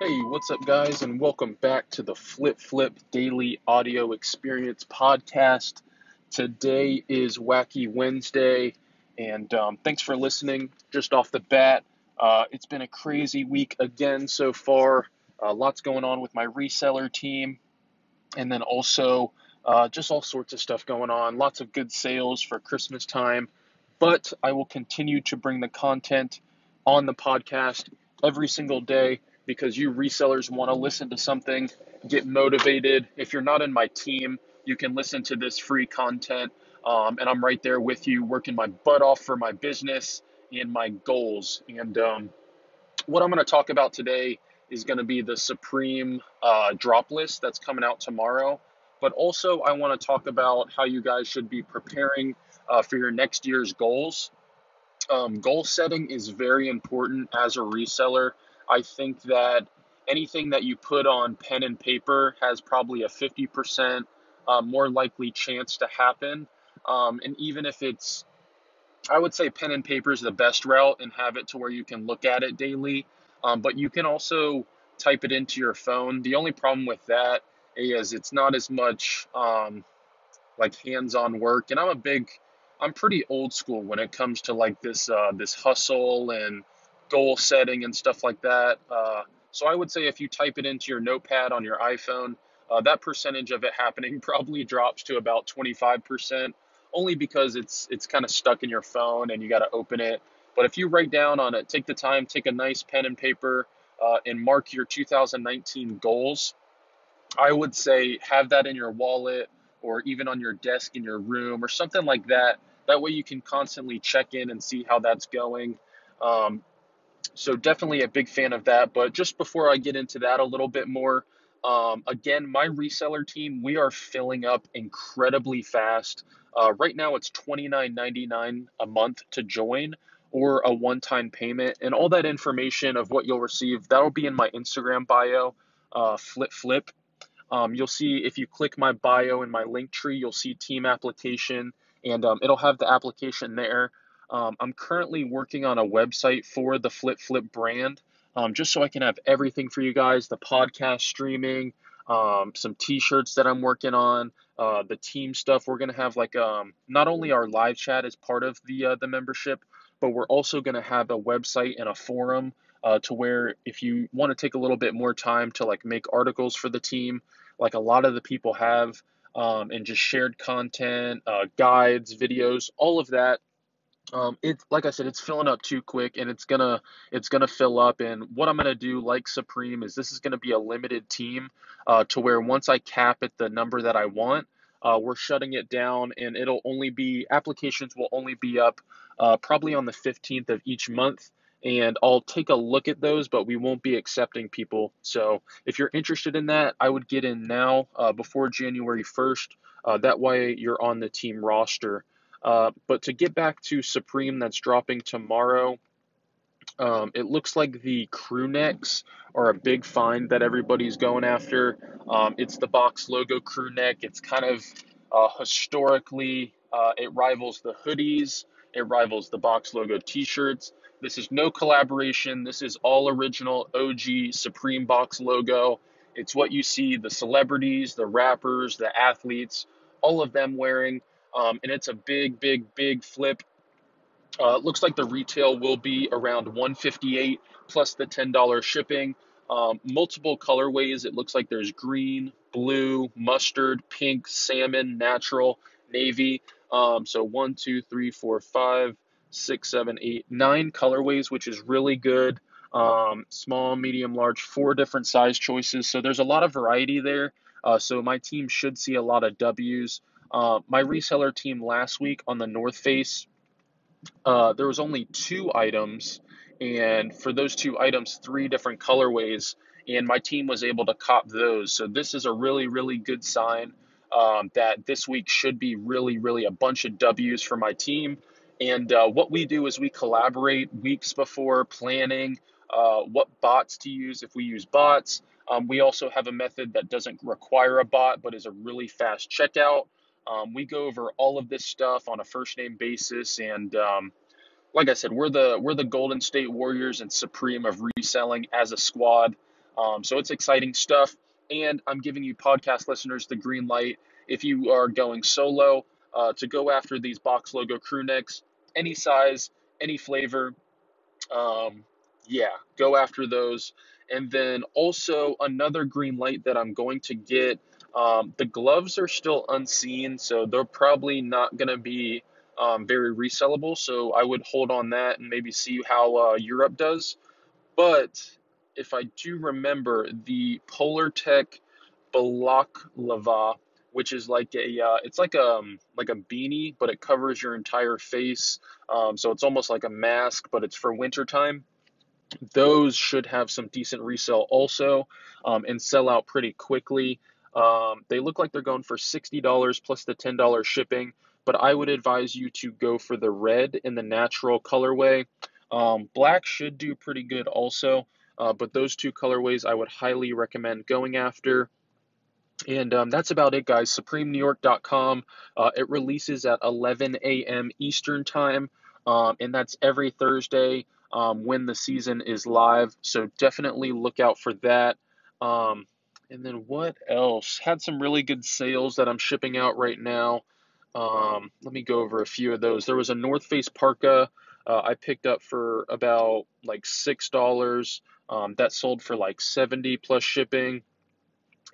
Hey, what's up, guys, and welcome back to the Flip Flip Daily Audio Experience Podcast. Today is Wacky Wednesday, and um, thanks for listening. Just off the bat, uh, it's been a crazy week again so far. Uh, lots going on with my reseller team, and then also uh, just all sorts of stuff going on. Lots of good sales for Christmas time, but I will continue to bring the content on the podcast every single day because you resellers want to listen to something, get motivated. If you're not in my team, you can listen to this free content. Um, and I'm right there with you, working my butt off for my business and my goals. And um, what I'm going to talk about today is going to be the Supreme uh, drop list that's coming out tomorrow. But also, I want to talk about how you guys should be preparing uh, for your next year's goals. Um, goal setting is very important as a reseller. I think that anything that you put on pen and paper has probably a 50% uh, more likely chance to happen. Um, and even if it's, I would say pen and paper is the best route and have it to where you can look at it daily. Um, but you can also type it into your phone. The only problem with that is it's not as much um, like hands-on work. And I'm a big, I'm pretty old school when it comes to like this uh, this hustle and goal setting and stuff like that. Uh, so I would say if you type it into your notepad on your iPhone, uh, that percentage of it happening probably drops to about 25%, only because it's it's kind of stuck in your phone and you got to open it. But if you write down on it, take the time, take a nice pen and paper, uh, and mark your 2019 goals. I would say have that in your wallet or even on your desk in your room or something like that. That way you can constantly check in and see how that's going. Um, so definitely a big fan of that. But just before I get into that a little bit more, um, again, my reseller team, we are filling up incredibly fast. Uh, right now, it's $29.99 a month to join or a one time payment. And all that information of what you'll receive, that'll be in my Instagram bio, uh, Flip Flip. Um, you'll see if you click my bio in my link tree, you'll see team application, and um, it'll have the application there. Um, I'm currently working on a website for the Flip Flip brand, um, just so I can have everything for you guys the podcast streaming, um, some t shirts that I'm working on, uh, the team stuff. We're going to have like um, not only our live chat as part of the, uh, the membership, but we're also going to have a website and a forum uh, to where if you want to take a little bit more time to like make articles for the team, like a lot of the people have, um, and just shared content, uh, guides, videos, all of that um, it like I said, it's filling up too quick, and it's gonna it's gonna fill up. And what I'm gonna do, like Supreme, is this is gonna be a limited team, uh, to where once I cap at the number that I want, uh, we're shutting it down, and it'll only be applications will only be up, uh, probably on the 15th of each month. And I'll take a look at those, but we won't be accepting people. So if you're interested in that, I would get in now uh, before January 1st. Uh, that way you're on the team roster. Uh, but to get back to Supreme, that's dropping tomorrow. Um, it looks like the crew necks are a big find that everybody's going after. Um, it's the box logo crew neck. It's kind of uh, historically, uh, it rivals the hoodies, it rivals the box logo t shirts. This is no collaboration. This is all original OG Supreme box logo. It's what you see the celebrities, the rappers, the athletes, all of them wearing. Um, and it's a big, big, big flip. Uh, looks like the retail will be around 158 plus the $10 shipping. Um, multiple colorways. It looks like there's green, blue, mustard, pink, salmon, natural, navy. Um, so one, two, three, four, five, six, seven, eight, nine colorways, which is really good. Um, small, medium, large, four different size choices. So there's a lot of variety there. Uh, so my team should see a lot of W's. Uh, my reseller team last week on the North Face, uh, there was only two items, and for those two items, three different colorways, and my team was able to cop those. So this is a really, really good sign um, that this week should be really, really a bunch of W's for my team. And uh, what we do is we collaborate weeks before planning uh, what bots to use if we use bots. Um, we also have a method that doesn't require a bot but is a really fast checkout. Um, we go over all of this stuff on a first name basis, and um, like I said, we're the we're the Golden State Warriors and Supreme of reselling as a squad. Um, so it's exciting stuff. And I'm giving you podcast listeners the green light if you are going solo uh, to go after these box logo crew necks, any size, any flavor. Um, yeah, go after those. And then also another green light that I'm going to get. Um, the gloves are still unseen, so they're probably not going to be um, very resellable. So I would hold on that and maybe see how uh, Europe does. But if I do remember, the Polartec Lava, which is like a uh, it's like a um, like a beanie, but it covers your entire face. Um, so it's almost like a mask, but it's for wintertime. Those should have some decent resale also um, and sell out pretty quickly. Um, they look like they're going for $60 plus the $10 shipping, but I would advise you to go for the red in the natural colorway. Um, black should do pretty good also, uh, but those two colorways I would highly recommend going after. And um, that's about it, guys. SupremeNewYork.com. Uh, it releases at 11 a.m. Eastern Time, um, and that's every Thursday um, when the season is live. So definitely look out for that. And then what else? Had some really good sales that I'm shipping out right now. Um, let me go over a few of those. There was a North Face parka uh, I picked up for about like six dollars. Um, that sold for like 70 plus shipping.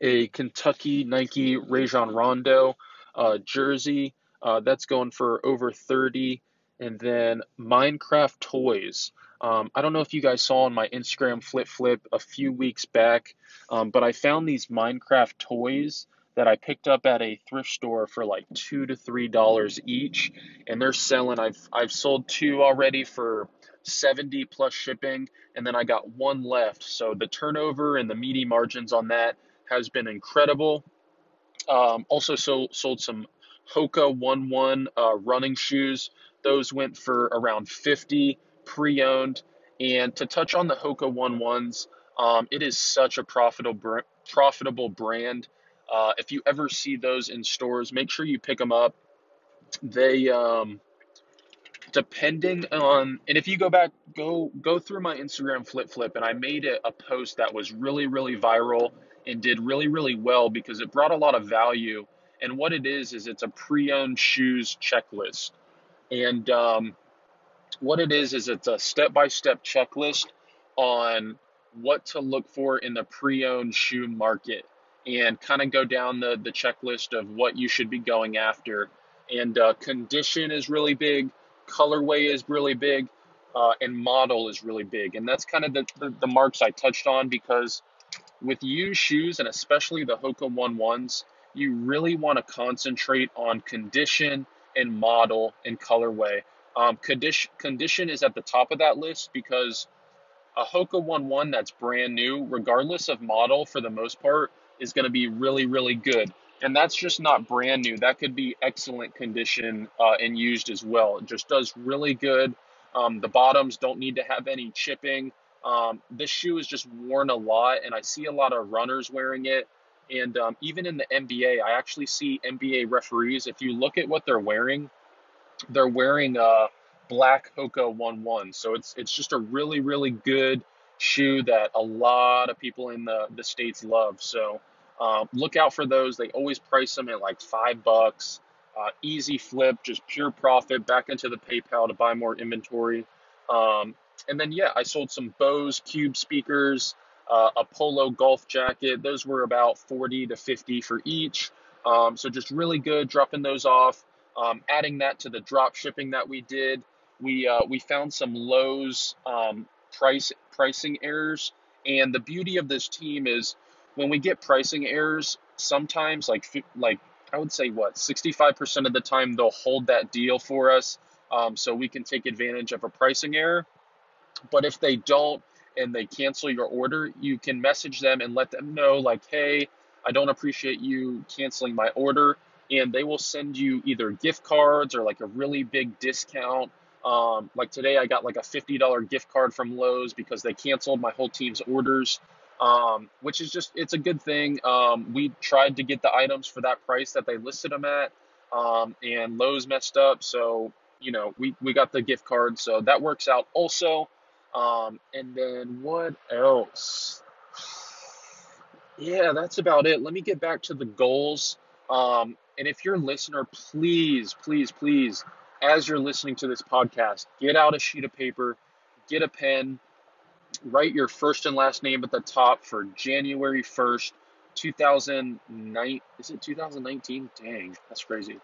A Kentucky Nike Rajon Rondo uh, jersey uh, that's going for over 30. And then Minecraft toys. Um, I don't know if you guys saw on my Instagram flip flip a few weeks back, um, but I found these Minecraft toys that I picked up at a thrift store for like two to three dollars each, and they're selling. I've I've sold two already for 70 plus shipping, and then I got one left. So the turnover and the meaty margins on that has been incredible. Um, also, so, sold some Hoka One One uh, running shoes. Those went for around 50 pre-owned. And to touch on the Hoka One Ones, um, it is such a profitable profitable brand. Uh, if you ever see those in stores, make sure you pick them up. They um, depending on and if you go back go go through my Instagram flip flip and I made it a post that was really really viral and did really really well because it brought a lot of value and what it is is it's a pre-owned shoes checklist and um, what it is is it's a step-by-step checklist on what to look for in the pre-owned shoe market and kind of go down the, the checklist of what you should be going after. And uh, condition is really big colorway is really big uh, and model is really big. And that's kind of the, the, the marks i touched on because with used shoes and especially the hoka one ones you really want to concentrate on condition and model and colorway um, condition, condition is at the top of that list because a Hoka One One that's brand new, regardless of model, for the most part, is going to be really, really good. And that's just not brand new. That could be excellent condition uh, and used as well. It just does really good. Um, the bottoms don't need to have any chipping. Um, this shoe is just worn a lot, and I see a lot of runners wearing it. And um, even in the NBA, I actually see NBA referees. If you look at what they're wearing, they're wearing a black Hoka One One. So it's it's just a really really good shoe that a lot of people in the the states love. So um, look out for those. They always price them at like five bucks. Uh, easy flip, just pure profit back into the PayPal to buy more inventory. Um, and then yeah, I sold some Bose Cube speakers, uh, a Polo golf jacket. Those were about 40 to 50 for each. Um, so just really good dropping those off. Um, adding that to the drop shipping that we did, we uh, we found some Lowe's um, price pricing errors. And the beauty of this team is when we get pricing errors, sometimes like like I would say what 65% of the time they'll hold that deal for us, um, so we can take advantage of a pricing error. But if they don't and they cancel your order, you can message them and let them know like, hey, I don't appreciate you canceling my order and they will send you either gift cards or like a really big discount. Um, like today, I got like a $50 gift card from Lowe's because they canceled my whole team's orders, um, which is just, it's a good thing. Um, we tried to get the items for that price that they listed them at, um, and Lowe's messed up. So, you know, we, we got the gift card. So that works out also. Um, and then what else? Yeah, that's about it. Let me get back to the goals. Um, and if you're a listener, please, please, please, as you're listening to this podcast, get out a sheet of paper, get a pen, write your first and last name at the top for January 1st, 2009. Is it 2019? Dang, that's crazy.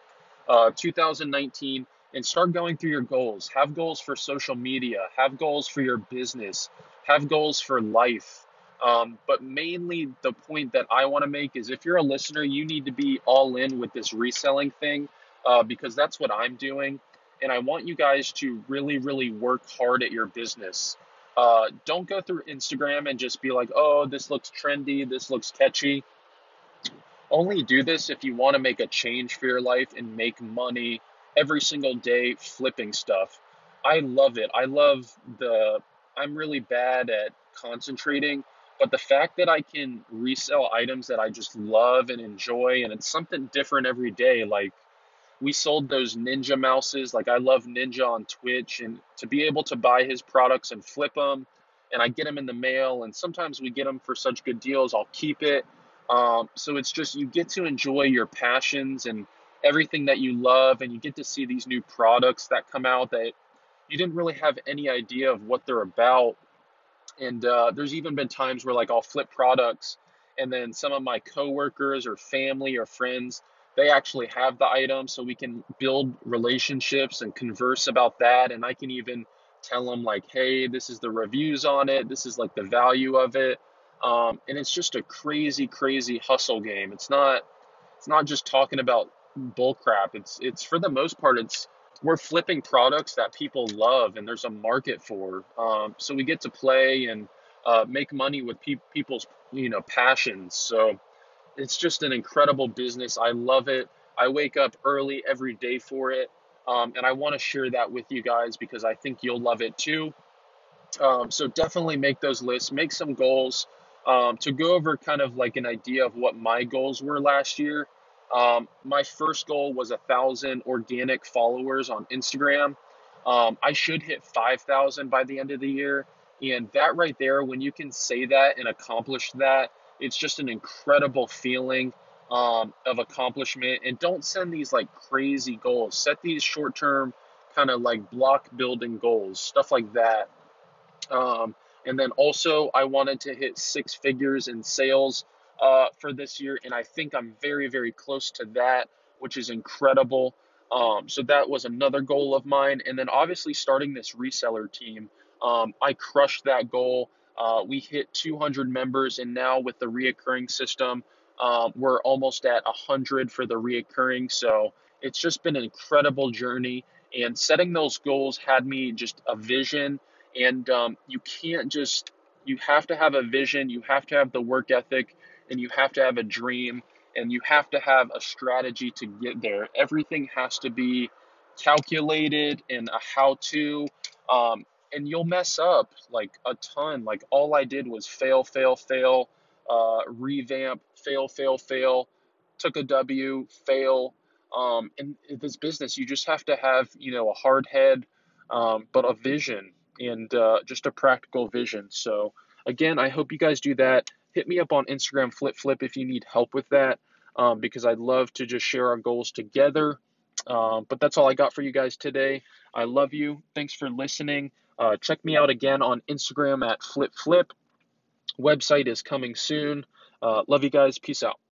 Uh, 2019, and start going through your goals. Have goals for social media, have goals for your business, have goals for life. Um, but mainly, the point that I want to make is if you're a listener, you need to be all in with this reselling thing uh, because that's what I'm doing. And I want you guys to really, really work hard at your business. Uh, don't go through Instagram and just be like, oh, this looks trendy, this looks catchy. Only do this if you want to make a change for your life and make money every single day flipping stuff. I love it. I love the, I'm really bad at concentrating, but the fact that I can resell items that I just love and enjoy, and it's something different every day, like, we sold those ninja mouses like i love ninja on twitch and to be able to buy his products and flip them and i get them in the mail and sometimes we get them for such good deals i'll keep it. Um, so it's just you get to enjoy your passions and everything that you love and you get to see these new products that come out that you didn't really have any idea of what they're about and uh, there's even been times where like I'll flip products, and then some of my coworkers or family or friends they actually have the item, so we can build relationships and converse about that. And I can even tell them like, hey, this is the reviews on it. This is like the value of it. Um, and it's just a crazy, crazy hustle game. It's not. It's not just talking about bull crap. It's it's for the most part. It's we're flipping products that people love and there's a market for. Um, so we get to play and uh, make money with pe- people's you know passions. So it's just an incredible business. I love it. I wake up early every day for it. Um, and I want to share that with you guys because I think you'll love it too. Um, so definitely make those lists, make some goals. Um, to go over kind of like an idea of what my goals were last year, um, my first goal was a thousand organic followers on Instagram. Um, I should hit 5,000 by the end of the year. And that right there, when you can say that and accomplish that, it's just an incredible feeling um, of accomplishment. And don't send these like crazy goals, set these short term kind of like block building goals, stuff like that um, and then also, I wanted to hit six figures in sales uh, for this year, and I think I'm very, very close to that, which is incredible. Um, so that was another goal of mine. And then obviously, starting this reseller team, um, I crushed that goal. Uh, we hit 200 members, and now with the reoccurring system, um, we're almost at 100 for the reoccurring. So it's just been an incredible journey. And setting those goals had me just a vision and um, you can't just you have to have a vision you have to have the work ethic and you have to have a dream and you have to have a strategy to get there everything has to be calculated and a how to um, and you'll mess up like a ton like all i did was fail fail fail uh, revamp fail fail fail took a w fail um, in this business you just have to have you know a hard head um, but a vision and uh, just a practical vision. So, again, I hope you guys do that. Hit me up on Instagram, Flip Flip, if you need help with that, um, because I'd love to just share our goals together. Um, but that's all I got for you guys today. I love you. Thanks for listening. Uh, check me out again on Instagram at Flip Flip. Website is coming soon. Uh, love you guys. Peace out.